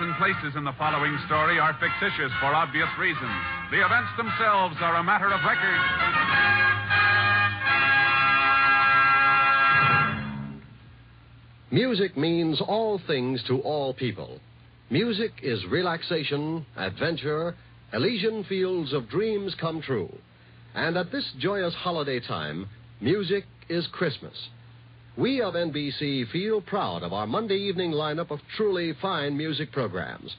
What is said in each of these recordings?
And places in the following story are fictitious for obvious reasons. The events themselves are a matter of record. Music means all things to all people. Music is relaxation, adventure, Elysian fields of dreams come true. And at this joyous holiday time, music is Christmas. We of NBC feel proud of our Monday evening lineup of truly fine music programs.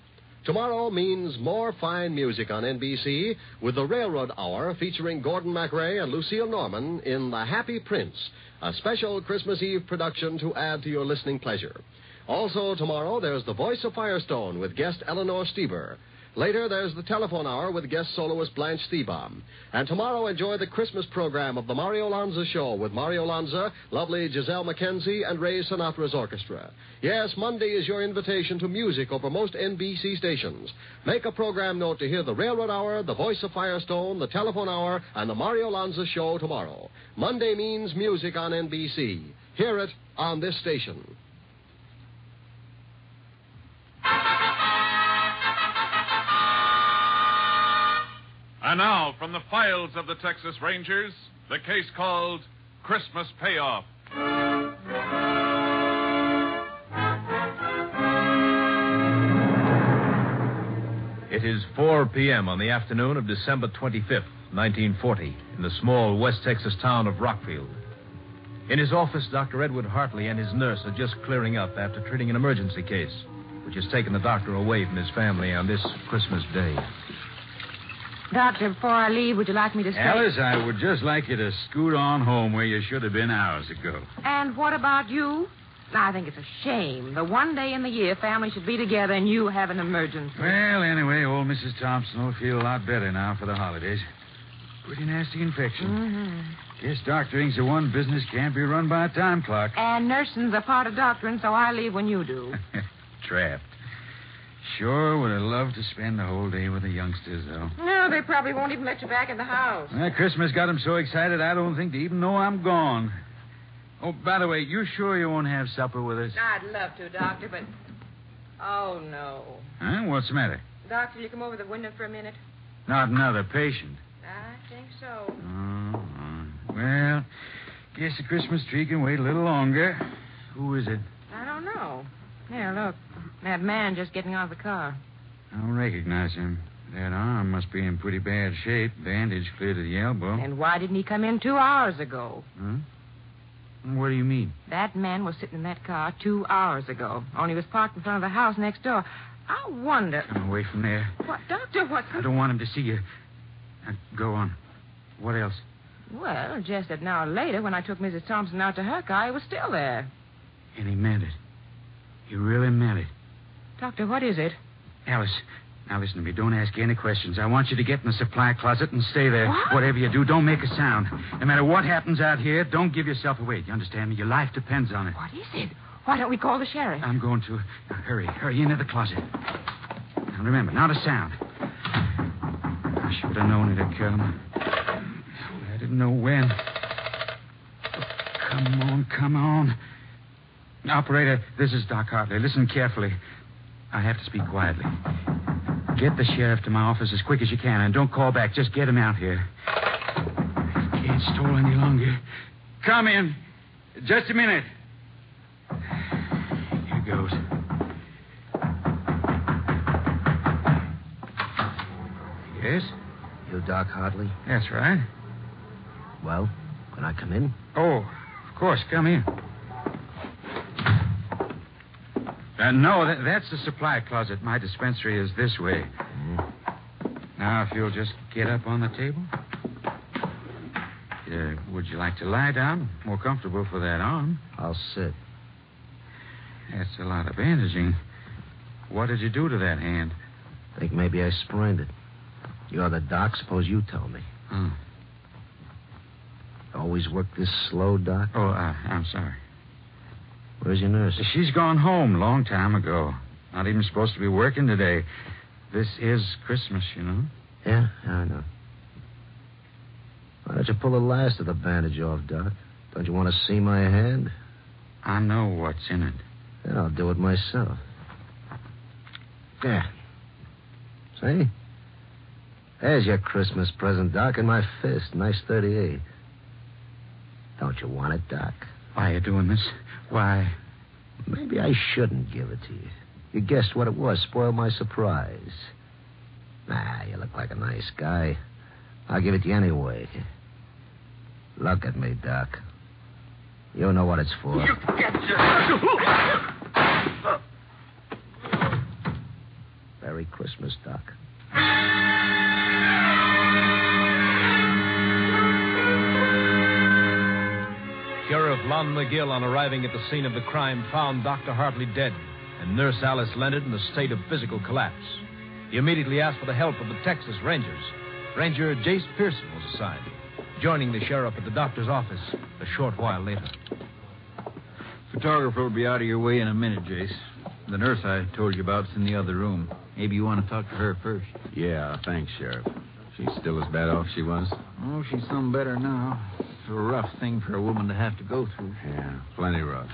Tomorrow means more fine music on NBC with the Railroad Hour featuring Gordon MacRae and Lucille Norman in The Happy Prince, a special Christmas Eve production to add to your listening pleasure. Also, tomorrow, there's The Voice of Firestone with guest Eleanor Steber. Later, there's the telephone hour with guest soloist Blanche Thebom. And tomorrow, enjoy the Christmas program of the Mario Lanza Show with Mario Lanza, lovely Gisele MacKenzie, and Ray Sinatra's orchestra. Yes, Monday is your invitation to music over most NBC stations. Make a program note to hear the Railroad Hour, the Voice of Firestone, the telephone hour, and the Mario Lanza Show tomorrow. Monday means music on NBC. Hear it on this station. And now, from the files of the Texas Rangers, the case called Christmas Payoff. It is 4 p.m. on the afternoon of December 25th, 1940, in the small West Texas town of Rockfield. In his office, Dr. Edward Hartley and his nurse are just clearing up after treating an emergency case, which has taken the doctor away from his family on this Christmas Day. Doctor, before I leave, would you like me to stay? Alice, I would just like you to scoot on home where you should have been hours ago. And what about you? I think it's a shame. The one day in the year families should be together and you have an emergency. Well, anyway, old Mrs. Thompson will feel a lot better now for the holidays. Pretty nasty infection. Mm-hmm. Guess doctoring's the one business can't be run by a time clock. And nursing's a part of doctoring, so I leave when you do. Trapped. Sure would have loved to spend the whole day with the youngsters, though. No, they probably won't even let you back in the house. Well, Christmas got them so excited I don't think they even know I'm gone. Oh, by the way, you sure you won't have supper with us? I'd love to, Doctor, but. Oh, no. Huh? What's the matter? Doctor, you come over the window for a minute? Not another patient. I think so. Oh, well, guess the Christmas tree can wait a little longer. Who is it? I don't know. Here, look. That man just getting out of the car. I don't recognize him. That arm must be in pretty bad shape. Bandage clear to the elbow. And why didn't he come in two hours ago? Huh? What do you mean? That man was sitting in that car two hours ago. Only he was parked in front of the house next door. I wonder. Come away from there. What, Doctor, what's. I don't want him to see you. Now, go on. What else? Well, just an hour later, when I took Mrs. Thompson out to her car, he was still there. And he meant it. He really meant it. Doctor, what is it? Alice, now listen to me. Don't ask any questions. I want you to get in the supply closet and stay there. What? Whatever you do, don't make a sound. No matter what happens out here, don't give yourself away. You understand me? Your life depends on it. What is it? Why don't we call the sheriff? I'm going to. Now, hurry, hurry into the closet. Now, remember, not a sound. I should have known it'd come. I didn't know when. Oh, come on, come on. Operator, this is Doc Hartley. Listen carefully. I have to speak quietly. Get the sheriff to my office as quick as you can, and don't call back. Just get him out here. Can't stall any longer. Come in. Just a minute. Here he goes. Yes? You Doc Hartley? That's right. Well, can I come in? Oh, of course. Come in. Uh, no, that, that's the supply closet. My dispensary is this way. Now, if you'll just get up on the table. Uh, would you like to lie down? More comfortable for that arm. I'll sit. That's a lot of bandaging. What did you do to that hand? I Think maybe I sprained it. You're the doc. Suppose you tell me. Hmm. Always work this slow, Doc? Oh, uh, I'm sorry. Where's your nurse? She's gone home a long time ago. Not even supposed to be working today. This is Christmas, you know. Yeah, I know. Why don't you pull the last of the bandage off, Doc? Don't you want to see my hand? I know what's in it. Then I'll do it myself. Yeah. See? There's your Christmas present, Doc, in my fist. Nice 38. Don't you want it, Doc? Why are you doing this? Why? Maybe I shouldn't give it to you. You guessed what it was. Spoiled my surprise. Nah, you look like a nice guy. I'll give it to you anyway. Look at me, Doc. You know what it's for. You get your... Merry Christmas, Doc. Lon McGill, on arriving at the scene of the crime, found Dr. Hartley dead and Nurse Alice Leonard in a state of physical collapse. He immediately asked for the help of the Texas Rangers. Ranger Jace Pearson was assigned, joining the sheriff at the doctor's office a short while later. Photographer will be out of your way in a minute, Jace. The nurse I told you about's in the other room. Maybe you want to talk to her first. Yeah, thanks, Sheriff. She's still as bad off as she was? Oh, she's some better now. It's a rough thing for a woman to have to go through. Yeah, plenty rough.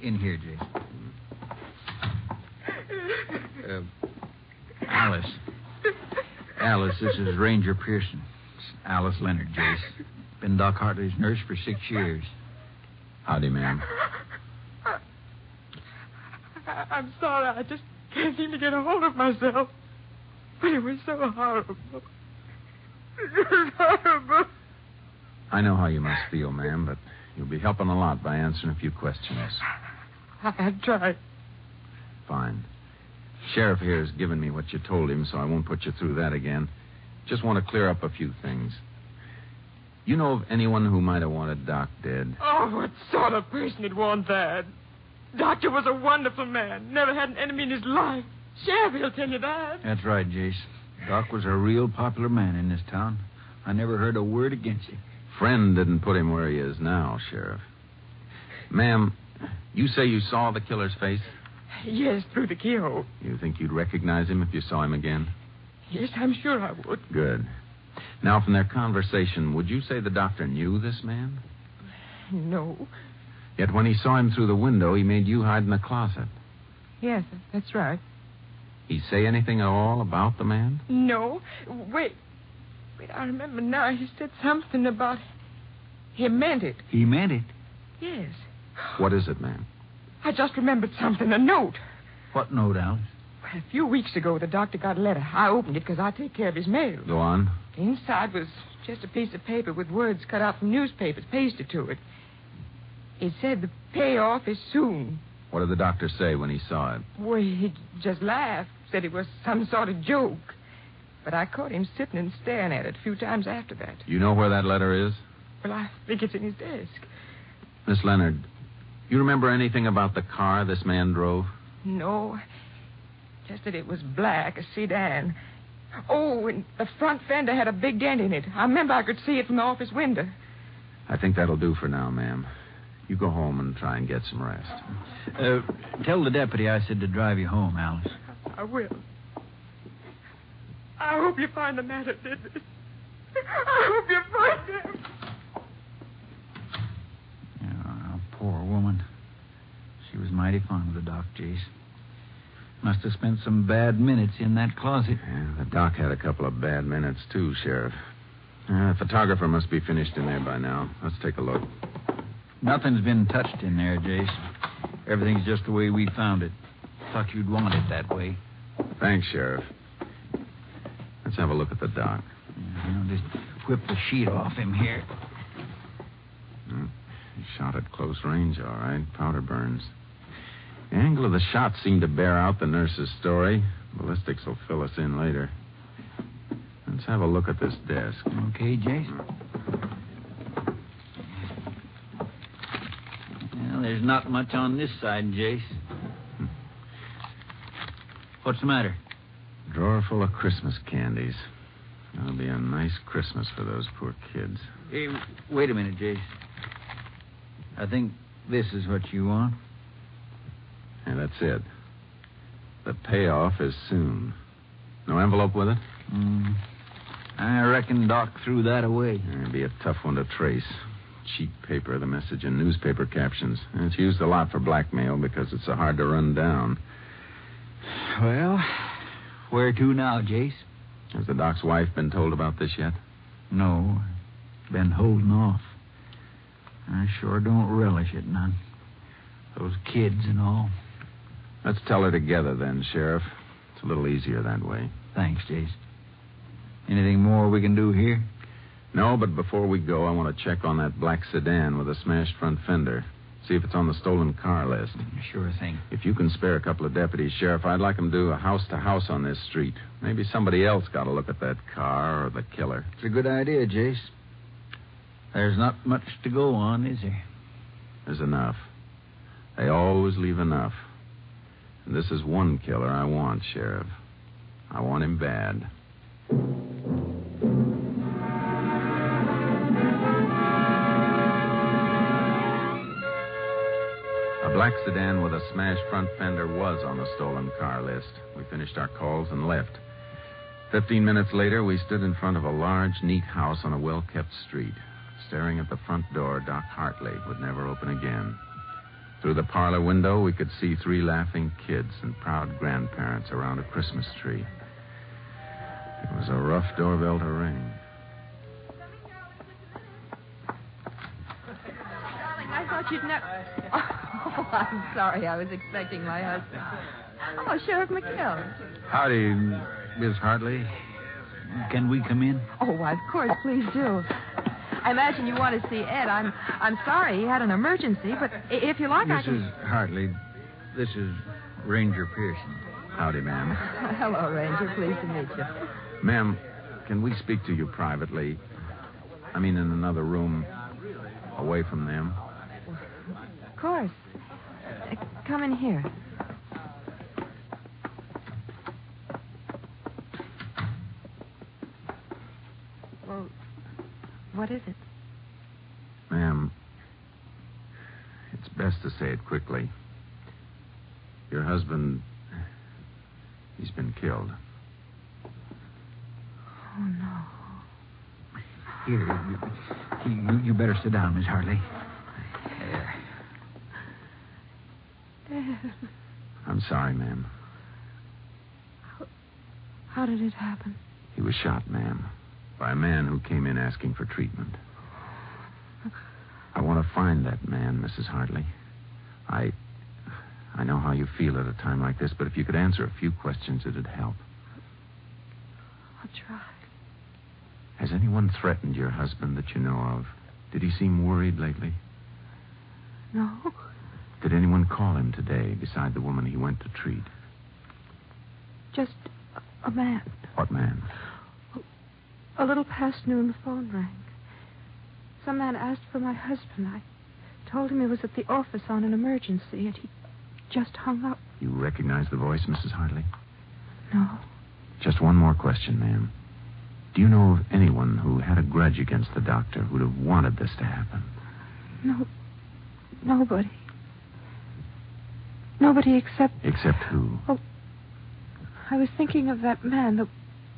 In here, Jace. Uh, Alice. Alice, this is Ranger Pearson. It's Alice Leonard, Jace. Been Doc Hartley's nurse for six years. Howdy, ma'am. I, I'm sorry. I just can't seem to get a hold of myself. But it was so horrible. It was horrible. I know how you must feel, ma'am, but you'll be helping a lot by answering a few questions. I, I tried. Fine. Sheriff here has given me what you told him, so I won't put you through that again. Just want to clear up a few things. You know of anyone who might have wanted Doc dead? Oh, what sort of person would want that? Doctor was a wonderful man. Never had an enemy in his life. Sheriff, he'll tell you that. That's right, Jace. Doc was a real popular man in this town. I never heard a word against him. Friend didn't put him where he is now, Sheriff. Ma'am, you say you saw the killer's face? Yes, through the keyhole. You think you'd recognize him if you saw him again? Yes, I'm sure I would. Good. Now, from their conversation, would you say the doctor knew this man? No. Yet when he saw him through the window, he made you hide in the closet. Yes, that's right. He say anything at all about the man? No. Wait. Wait, I remember now. He said something about. He meant it. He meant it. Yes. What is it, ma'am? I just remembered something. A note. What note, Alice? Well, A few weeks ago, the doctor got a letter. I opened it because I take care of his mail. Go on. Inside was just a piece of paper with words cut out from newspapers pasted to it. It said the payoff is soon. What did the doctor say when he saw it? Well, he just laughed, said it was some sort of joke. But I caught him sitting and staring at it a few times after that. You know where that letter is? Well, I think it's in his desk. Miss Leonard, you remember anything about the car this man drove? No, just that it was black, a sedan. Oh, and the front fender had a big dent in it. I remember I could see it from the office window. I think that'll do for now, ma'am. You go home and try and get some rest. Uh, tell the deputy I said to drive you home, Alice. I will. I hope you find the man that did this. I hope you find him. Yeah, poor woman. She was mighty fond of the doc, Jace. Must have spent some bad minutes in that closet. Yeah, the doc had a couple of bad minutes, too, Sheriff. Uh, the photographer must be finished in there by now. Let's take a look. Nothing's been touched in there, Jace. Everything's just the way we found it. Thought you'd want it that way. Thanks, Sheriff. Let's have a look at the doc. I'll just whip the sheet off him here. Hmm. Shot at close range, all right. Powder burns. The angle of the shot seemed to bear out the nurse's story. Ballistics will fill us in later. Let's have a look at this desk. Okay, Jason. Well, there's not much on this side, Jace. What's the matter? Drawer full of Christmas candies. That'll be a nice Christmas for those poor kids. Hey, wait a minute, Jace. I think this is what you want. And that's it. The payoff is soon. No envelope with it? Mm. I reckon Doc threw that away. It'd be a tough one to trace. Cheap paper, the message in newspaper captions. And it's used a lot for blackmail because it's so hard to run down. Well, where to now, Jace? Has the doc's wife been told about this yet? No. Been holding off. I sure don't relish it none. Those kids and all. Let's tell her together then, Sheriff. It's a little easier that way. Thanks, Jace. Anything more we can do here? No, but before we go, I want to check on that black sedan with a smashed front fender. See if it's on the stolen car list. Sure thing. If you can spare a couple of deputies, Sheriff, I'd like them to do a house to house on this street. Maybe somebody else got a look at that car or the killer. It's a good idea, Jace. There's not much to go on, is there? There's enough. They always leave enough. And this is one killer I want, Sheriff. I want him bad. A black sedan with a smashed front fender was on the stolen car list. We finished our calls and left. Fifteen minutes later, we stood in front of a large, neat house on a well kept street. Staring at the front door, Doc Hartley would never open again. Through the parlor window, we could see three laughing kids and proud grandparents around a Christmas tree. It was a rough doorbell to ring. Darling, I thought you'd never. Oh, I'm sorry. I was expecting my husband. Oh, Sheriff McKell. Howdy, Miss Hartley. Can we come in? Oh, why, of course. Please do. I imagine you want to see Ed. I'm I'm sorry he had an emergency, but if you like, I can. Mrs. Hartley, this is Ranger Pearson. Howdy, ma'am. Hello, Ranger. Pleased to meet you. Ma'am, can we speak to you privately? I mean, in another room, away from them. Of course. Uh, come in here. What is it? Ma'am, it's best to say it quickly. Your husband, he's been killed. Oh, no. Here, you, you, you better sit down, Miss Hartley. There. Ed, I'm sorry, ma'am. how did it happen? He was shot, ma'am, by a man who came in asking for treatment. I want to find that man, Mrs. Hartley. I. I know how you feel at a time like this, but if you could answer a few questions, it'd help. I'll try. Has anyone threatened your husband that you know of? Did he seem worried lately? No. Did anyone call him today beside the woman he went to treat? Just a, man. What man? A little past noon, the phone rang. Some man asked for my husband. I told him he was at the office on an emergency, and he just hung up. You recognize the voice, Mrs. Hartley? No. Just one more question, ma'am. Do you know of anyone who had a grudge against the doctor who'd have wanted this to happen? No. Nobody. Nobody except. Except who? Oh. I was thinking of that man, the,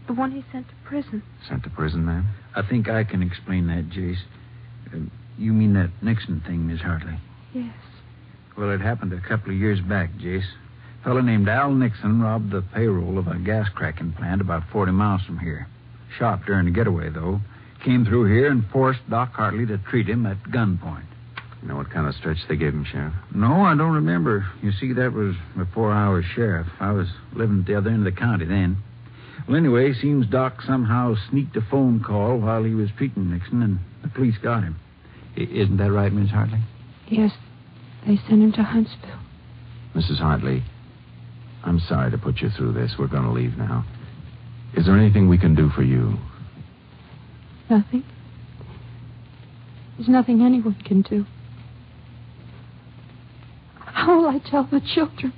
the one he sent to prison. Sent to prison, ma'am? I think I can explain that, Jace. Uh, you mean that Nixon thing, Miss Hartley? Yes. Well, it happened a couple of years back, Jace. A fellow named Al Nixon robbed the payroll of a gas cracking plant about 40 miles from here. Shot during the getaway, though. Came through here and forced Doc Hartley to treat him at gunpoint. You know what kind of stretch they gave him, Sheriff? No, I don't remember. You see, that was before I was sheriff. I was living at the other end of the county then. Well, anyway, seems Doc somehow sneaked a phone call while he was treating Nixon, and the police got him. I- isn't that right, Miss Hartley? Yes, they sent him to Huntsville. Mrs. Hartley, I'm sorry to put you through this. We're going to leave now. Is there anything we can do for you? Nothing. There's nothing anyone can do. How will I tell the children?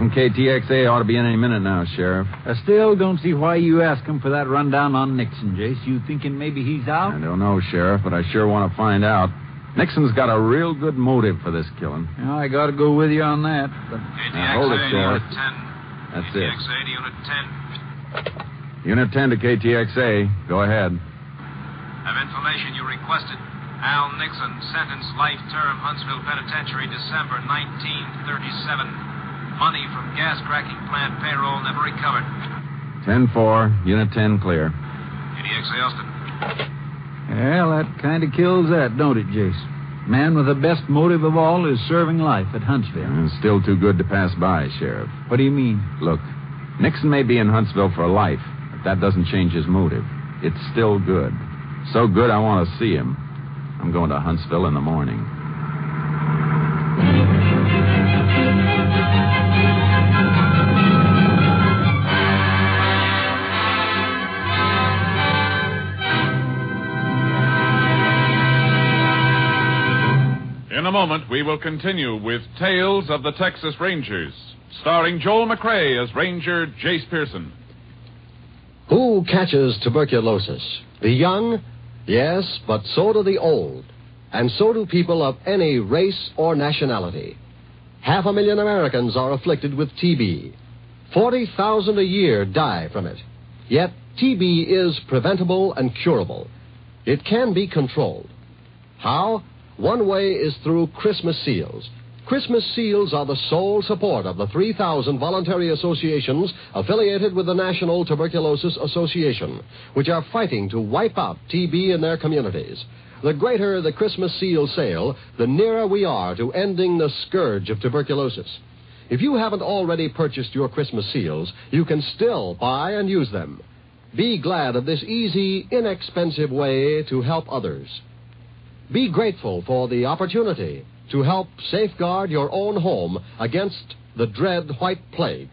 From KTXA ought to be in any minute now, Sheriff. I still don't see why you asked him for that rundown on Nixon, Jace. You thinking maybe he's out? I don't know, Sheriff, but I sure want to find out. Nixon's got a real good motive for this killing. Yeah, I got to go with you on that. But Now, hold it, Sheriff. Unit 10. That's it. KTXA to Unit 10. Unit 10 to KTXA. Go ahead. Have information you requested. Al Nixon, sentenced life term, Huntsville Penitentiary, December 1937. Money from gas cracking plant payroll never recovered. 10 4, Unit 10 clear. KTXA Austin. Well, that kind of kills that, don't it, Jace? Man with the best motive of all is serving life at Huntsville. It's still too good to pass by, Sheriff. What do you mean? Look, Nixon may be in Huntsville for life, but that doesn't change his motive. It's still good. So good, I want to see him. I'm going to Huntsville in the morning. A moment, we will continue with Tales of the Texas Rangers, starring Joel McCrea as Ranger Jace Pearson. Who catches tuberculosis? The young? Yes, but so do the old. And so do people of any race or nationality. Half a million Americans are afflicted with TB. 40,000 a year die from it. Yet TB is preventable and curable. It can be controlled. How? One way is through Christmas seals. Christmas seals are the sole support of the 3,000 voluntary associations affiliated with the National Tuberculosis Association, which are fighting to wipe out TB in their communities. The greater the Christmas seal sale, the nearer we are to ending the scourge of tuberculosis. If you haven't already purchased your Christmas seals, you can still buy and use them. Be glad of this easy, inexpensive way to help others. Be grateful for the opportunity to help safeguard your own home against the dread white plague.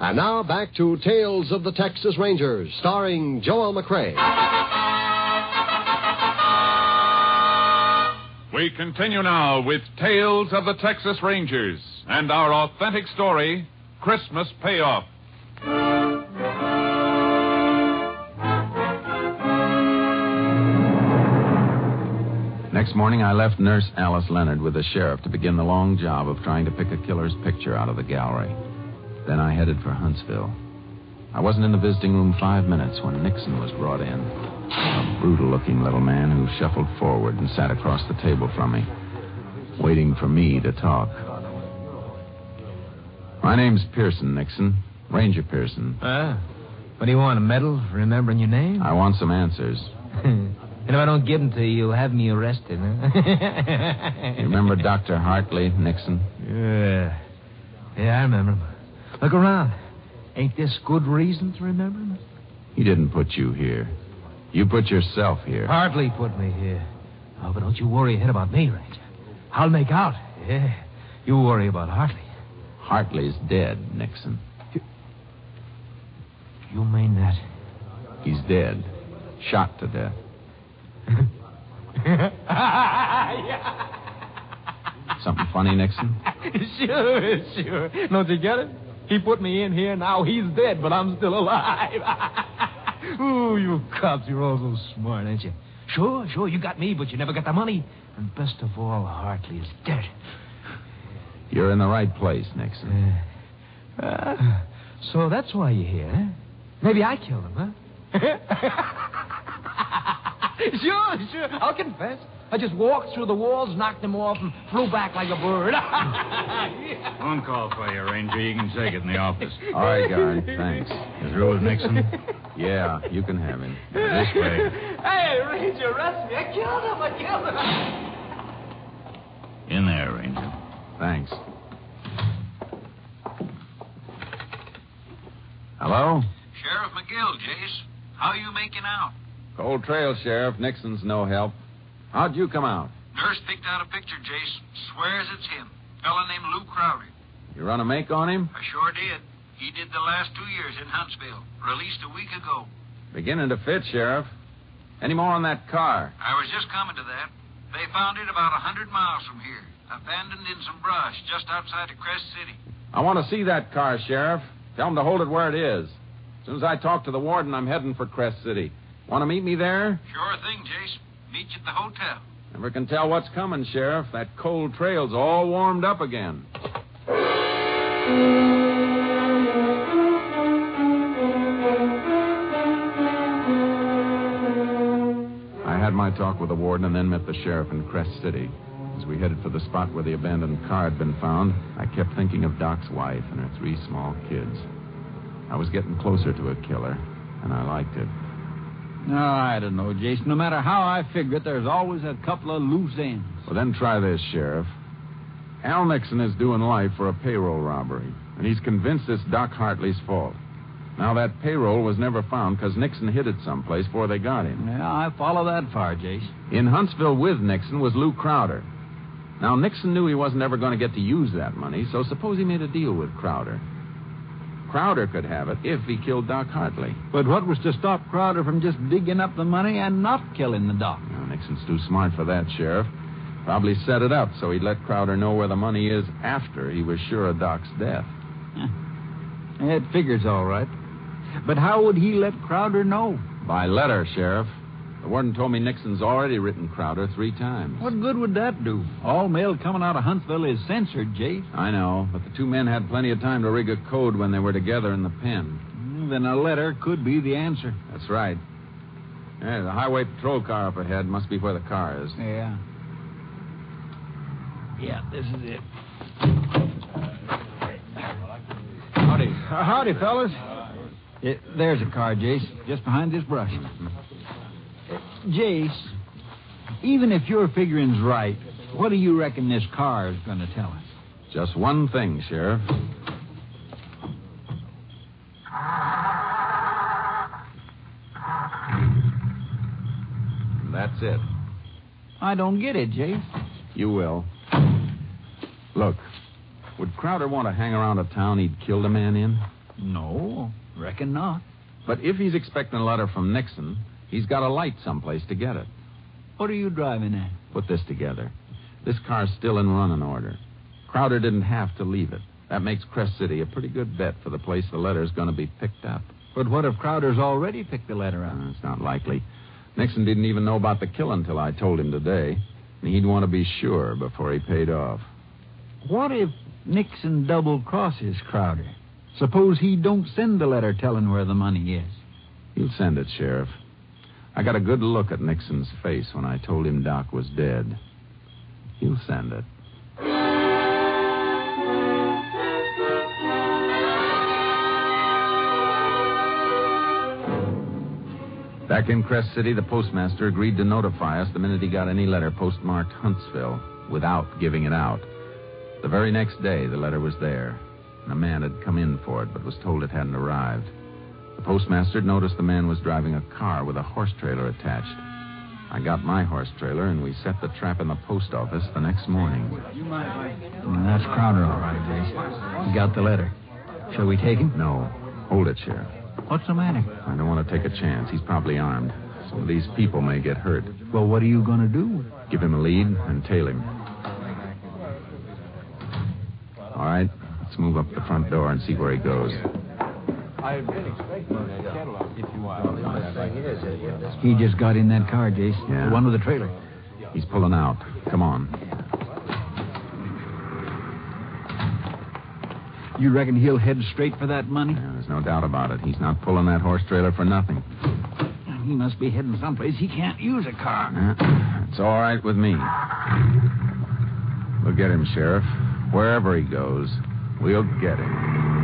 And now back to Tales of the Texas Rangers, starring Joel McCrea. We continue now with Tales of the Texas Rangers and our authentic story, Christmas Payoff. Next morning, I left Nurse Alice Leonard with the sheriff to begin the long job of trying to pick a killer's picture out of the gallery. Then I headed for Huntsville. I wasn't in the visiting room five minutes when Nixon was brought in. A brutal looking little man who shuffled forward and sat across the table from me, waiting for me to talk. My name's Pearson, Nixon. Ranger Pearson. Ah. What do you want, a medal for remembering your name? I want some answers. and if I don't give them to you, you'll have me arrested, huh? You remember Dr. Hartley, Nixon? Yeah. Yeah, I remember him. Look around. Ain't this good reason to remember him? He didn't put you here. You put yourself here. Hartley put me here. Oh, but don't you worry ahead about me, Ranger. I'll make out. Yeah. You worry about Hartley. Hartley's dead, Nixon. You, You mean that? He's dead. Shot to death. Something funny, Nixon? sure, sure. Don't you get it? He put me in here, now he's dead, but I'm still alive. Ooh, you cops, you're all so smart, ain't you? Sure, sure, you got me, but you never got the money. And best of all, Hartley is dead. You're in the right place, Nixon. Uh, so that's why you're here, huh? Maybe I killed him, huh? sure, sure. I'll confess. I just walked through the walls, knocked him off, and flew back like a bird. Phone call for you, Ranger. You can take it in the office. All right, guy. Thanks. You through with Nixon? Yeah, you can have him. This way. Hey, Ranger, arrest me. I killed him. I killed him. In there, Ranger. Thanks. Hello? Sheriff McGill, Jace. How are you making out? Cold trail, Sheriff. Nixon's no help. How'd you come out? Nurse picked out a picture, Jace. Swears it's him. Fella named Lou Crowder. You run a make on him? I sure did. He did the last two years in Huntsville. Released a week ago. Beginning to fit, Sheriff. Any more on that car? I was just coming to that. They found it about a hundred miles from here, abandoned in some brush just outside of Crest City. I want to see that car, Sheriff. Tell him to hold it where it is. As soon as I talk to the warden, I'm heading for Crest City. Want to meet me there? Sure thing, Jace. Meet you at the hotel. Never can tell what's coming, Sheriff. That cold trail's all warmed up again. I had my talk with the warden and then met the sheriff in Crest City. As we headed for the spot where the abandoned car had been found, I kept thinking of Doc's wife and her three small kids. I was getting closer to a killer, and I liked it. No, I don't know, Jason. No matter how I figure it, there's always a couple of loose ends. Well, then try this, Sheriff. Al Nixon is doing life for a payroll robbery, and he's convinced it's Doc Hartley's fault. Now, that payroll was never found because Nixon hid it someplace before they got him. Yeah, I follow that far, Jace. In Huntsville with Nixon was Lou Crowder. Now, Nixon knew he wasn't ever going to get to use that money, so suppose he made a deal with Crowder. Crowder could have it if he killed Doc Hartley. But what was to stop Crowder from just digging up the money and not killing the doc? Nixon's too smart for that, Sheriff. Probably set it up so he'd let Crowder know where the money is after he was sure of Doc's death. It figures all right. But how would he let Crowder know? By letter, Sheriff. The warden told me Nixon's already written Crowder three times. What good would that do? All mail coming out of Huntsville is censored, Jace. I know, but the two men had plenty of time to rig a code when they were together in the pen. Then a letter could be the answer. That's right. Yeah, the highway patrol car up ahead must be where the car is. Yeah. Yeah, this is it. Howdy. Uh, howdy, fellas. It, there's a car, Jace, just behind this brush. Jace, even if your figuring's right, what do you reckon this car is going to tell us? Just one thing, Sheriff. That's it. I don't get it, Jace. You will. Look, would Crowder want to hang around a town he'd killed a man in? No, reckon not. But if he's expecting a letter from Nixon, he's got a light someplace to get it. What are you driving at? Put this together. This car's still in running order. Crowder didn't have to leave it. That makes Crest City a pretty good bet for the place the letter's going to be picked up. But what if Crowder's already picked the letter up? Uh, it's not likely. Nixon didn't even know about the killing until I told him today. And he'd want to be sure before he paid off. What if Nixon double crosses Crowder? Suppose he don't send the letter telling where the money is. He'll send it, Sheriff. I got a good look at Nixon's face when I told him Doc was dead. He'll send it. Back in Crest City, the postmaster agreed to notify us the minute he got any letter postmarked Huntsville without giving it out. The very next day, the letter was there, and a man had come in for it but was told it hadn't arrived. The postmaster noticed the man was driving a car with a horse trailer attached. I got my horse trailer, and we set the trap in the post office the next morning. Mm, That's Crowder, all right, Jace. He got the letter. Shall we take him? No. Hold it, Sheriff. What's the matter? I don't want to take a chance. He's probably armed. Some of these people may get hurt. Well, what are you going to do? Give him a lead and tail him. All right, let's move up the front door and see where he goes. I've been expecting a Cadillac, if you want. He just got in that car, Jace. Yeah. The one with the trailer. He's pulling out. Come on. You reckon he'll head straight for that money? Yeah, there's no doubt about it. He's not pulling that horse trailer for nothing. He must be heading someplace he can't use a car. Yeah, it's all right with me. We'll get him, Sheriff. Wherever he goes, we'll get him.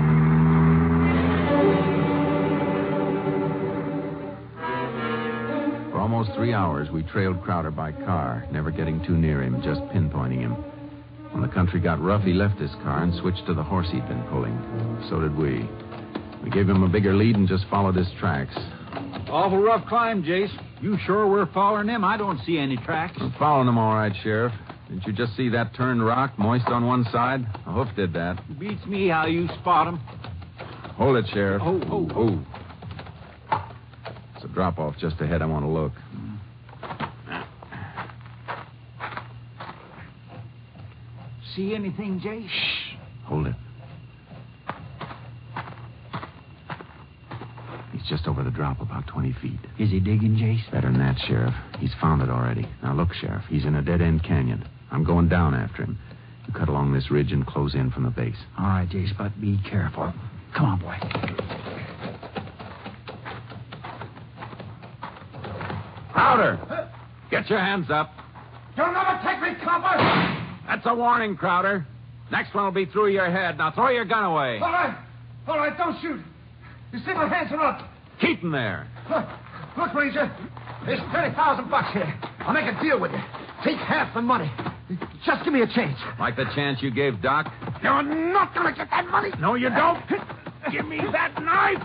Almost three hours, we trailed Crowder by car, never getting too near him, just pinpointing him. When the country got rough, he left his car and switched to the horse he'd been pulling. So did we. We gave him a bigger lead and just followed his tracks. Awful rough climb, Jace. You sure we're following him? I don't see any tracks. I'm following him all right, Sheriff. Didn't you just see that turned rock, moist on one side? A hoof did that. Beats me how you spot him. Hold it, Sheriff. Oh, oh, oh. It's a drop off just ahead. I want to look. See anything, Jace? Shh. Hold it. He's just over the drop, about 20 feet. Is he digging, Jace? Better than that, Sheriff. He's found it already. Now, look, Sheriff. He's in a dead end canyon. I'm going down after him. You cut along this ridge and close in from the base. All right, Jace, but be careful. Come on, boy. Crowder! Get your hands up. You'll never take me, copper! That's a warning, Crowder. Next one will be through your head. Now throw your gun away. All right. All right, don't shoot. You see my hands are up. Keep them there. Look, look, Ranger. There's 30,000 bucks here. I'll make a deal with you. Take half the money. Just give me a chance. Like the chance you gave Doc? You're not going to get that money. No, you don't. Give me that knife.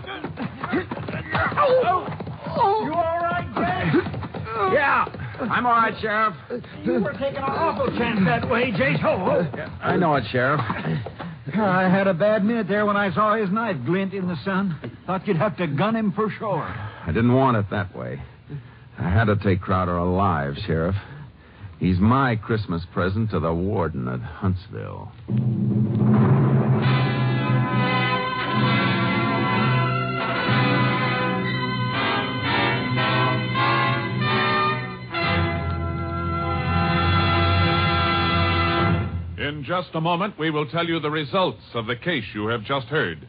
Oh. Oh. You all right, Jace? Yeah. I'm all right, Sheriff. You were taking an awful chance that way, Jace. Oh, oh. I know it, Sheriff. I had a bad minute there when I saw his knife glint in the sun. Thought you'd have to gun him for sure. I didn't want it that way. I had to take Crowder alive, Sheriff. He's my Christmas present to the warden at Huntsville. Just a moment, we will tell you the results of the case you have just heard.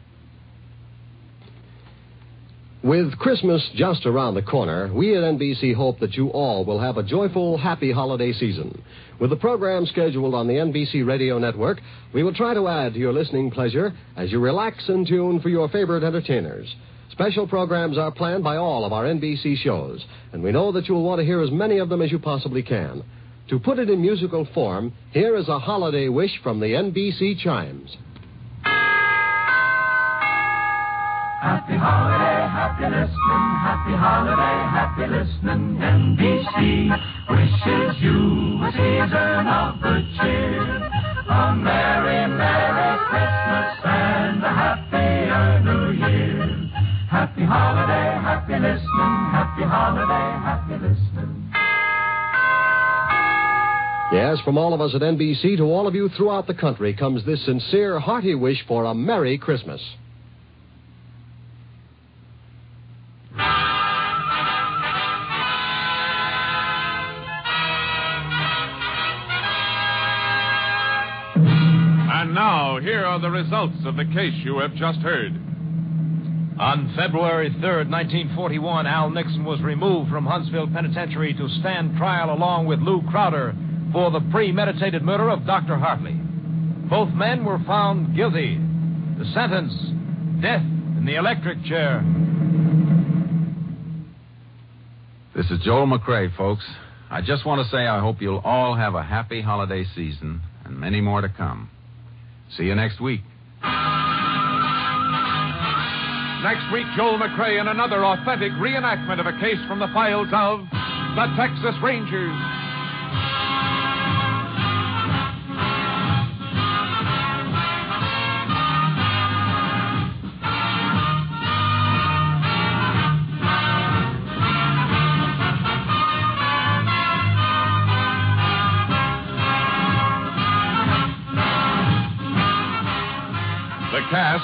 With Christmas just around the corner, we at NBC hope that you all will have a joyful, happy holiday season. With the program scheduled on the NBC Radio Network, we will try to add to your listening pleasure as you relax and tune for your favorite entertainers. Special programs are planned by all of our NBC shows, and we know that you'll want to hear as many of them as you possibly can. To put it in musical form, here is a holiday wish from the NBC Chimes. Happy holiday, happy listening, happy holiday, happy listening. NBC wishes you a season of good cheer. A merry, merry Christmas and a happier New Year. Happy holiday, Yes, from all of us at NBC to all of you throughout the country comes this sincere, hearty wish for a Merry Christmas. And now, here are the results of the case you have just heard. On February 3rd, 1941, Al Nixon was removed from Huntsville Penitentiary to stand trial along with Lou Crowder for the premeditated murder of Dr. Hartley. Both men were found guilty. The sentence death in the electric chair. This is Joel McCrea, folks. I just want to say I hope you'll all have a happy holiday season and many more to come. See you next week. Next week, Joel McCrea in another authentic reenactment of a case from the files of the Texas Rangers.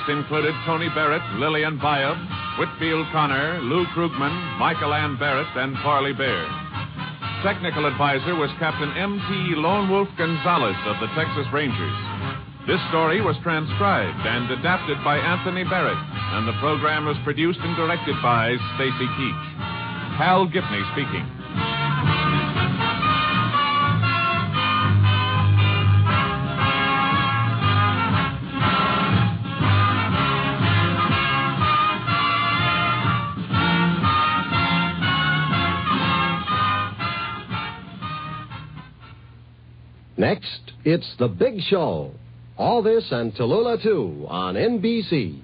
Included Tony Barrett, Lillian Buyeff, Whitfield Connor, Lou Krugman, Michael Ann Barrett, and Parley Baer. Technical advisor was Captain M.T. Lone Wolf Gonzaullas of the Texas Rangers. This story was transcribed and adapted by Anthony Barrett, and the program was produced and directed by Stacy Keach. Hal Gibney speaking. Next, it's The Big Show. All this and Tallulah 2 on NBC.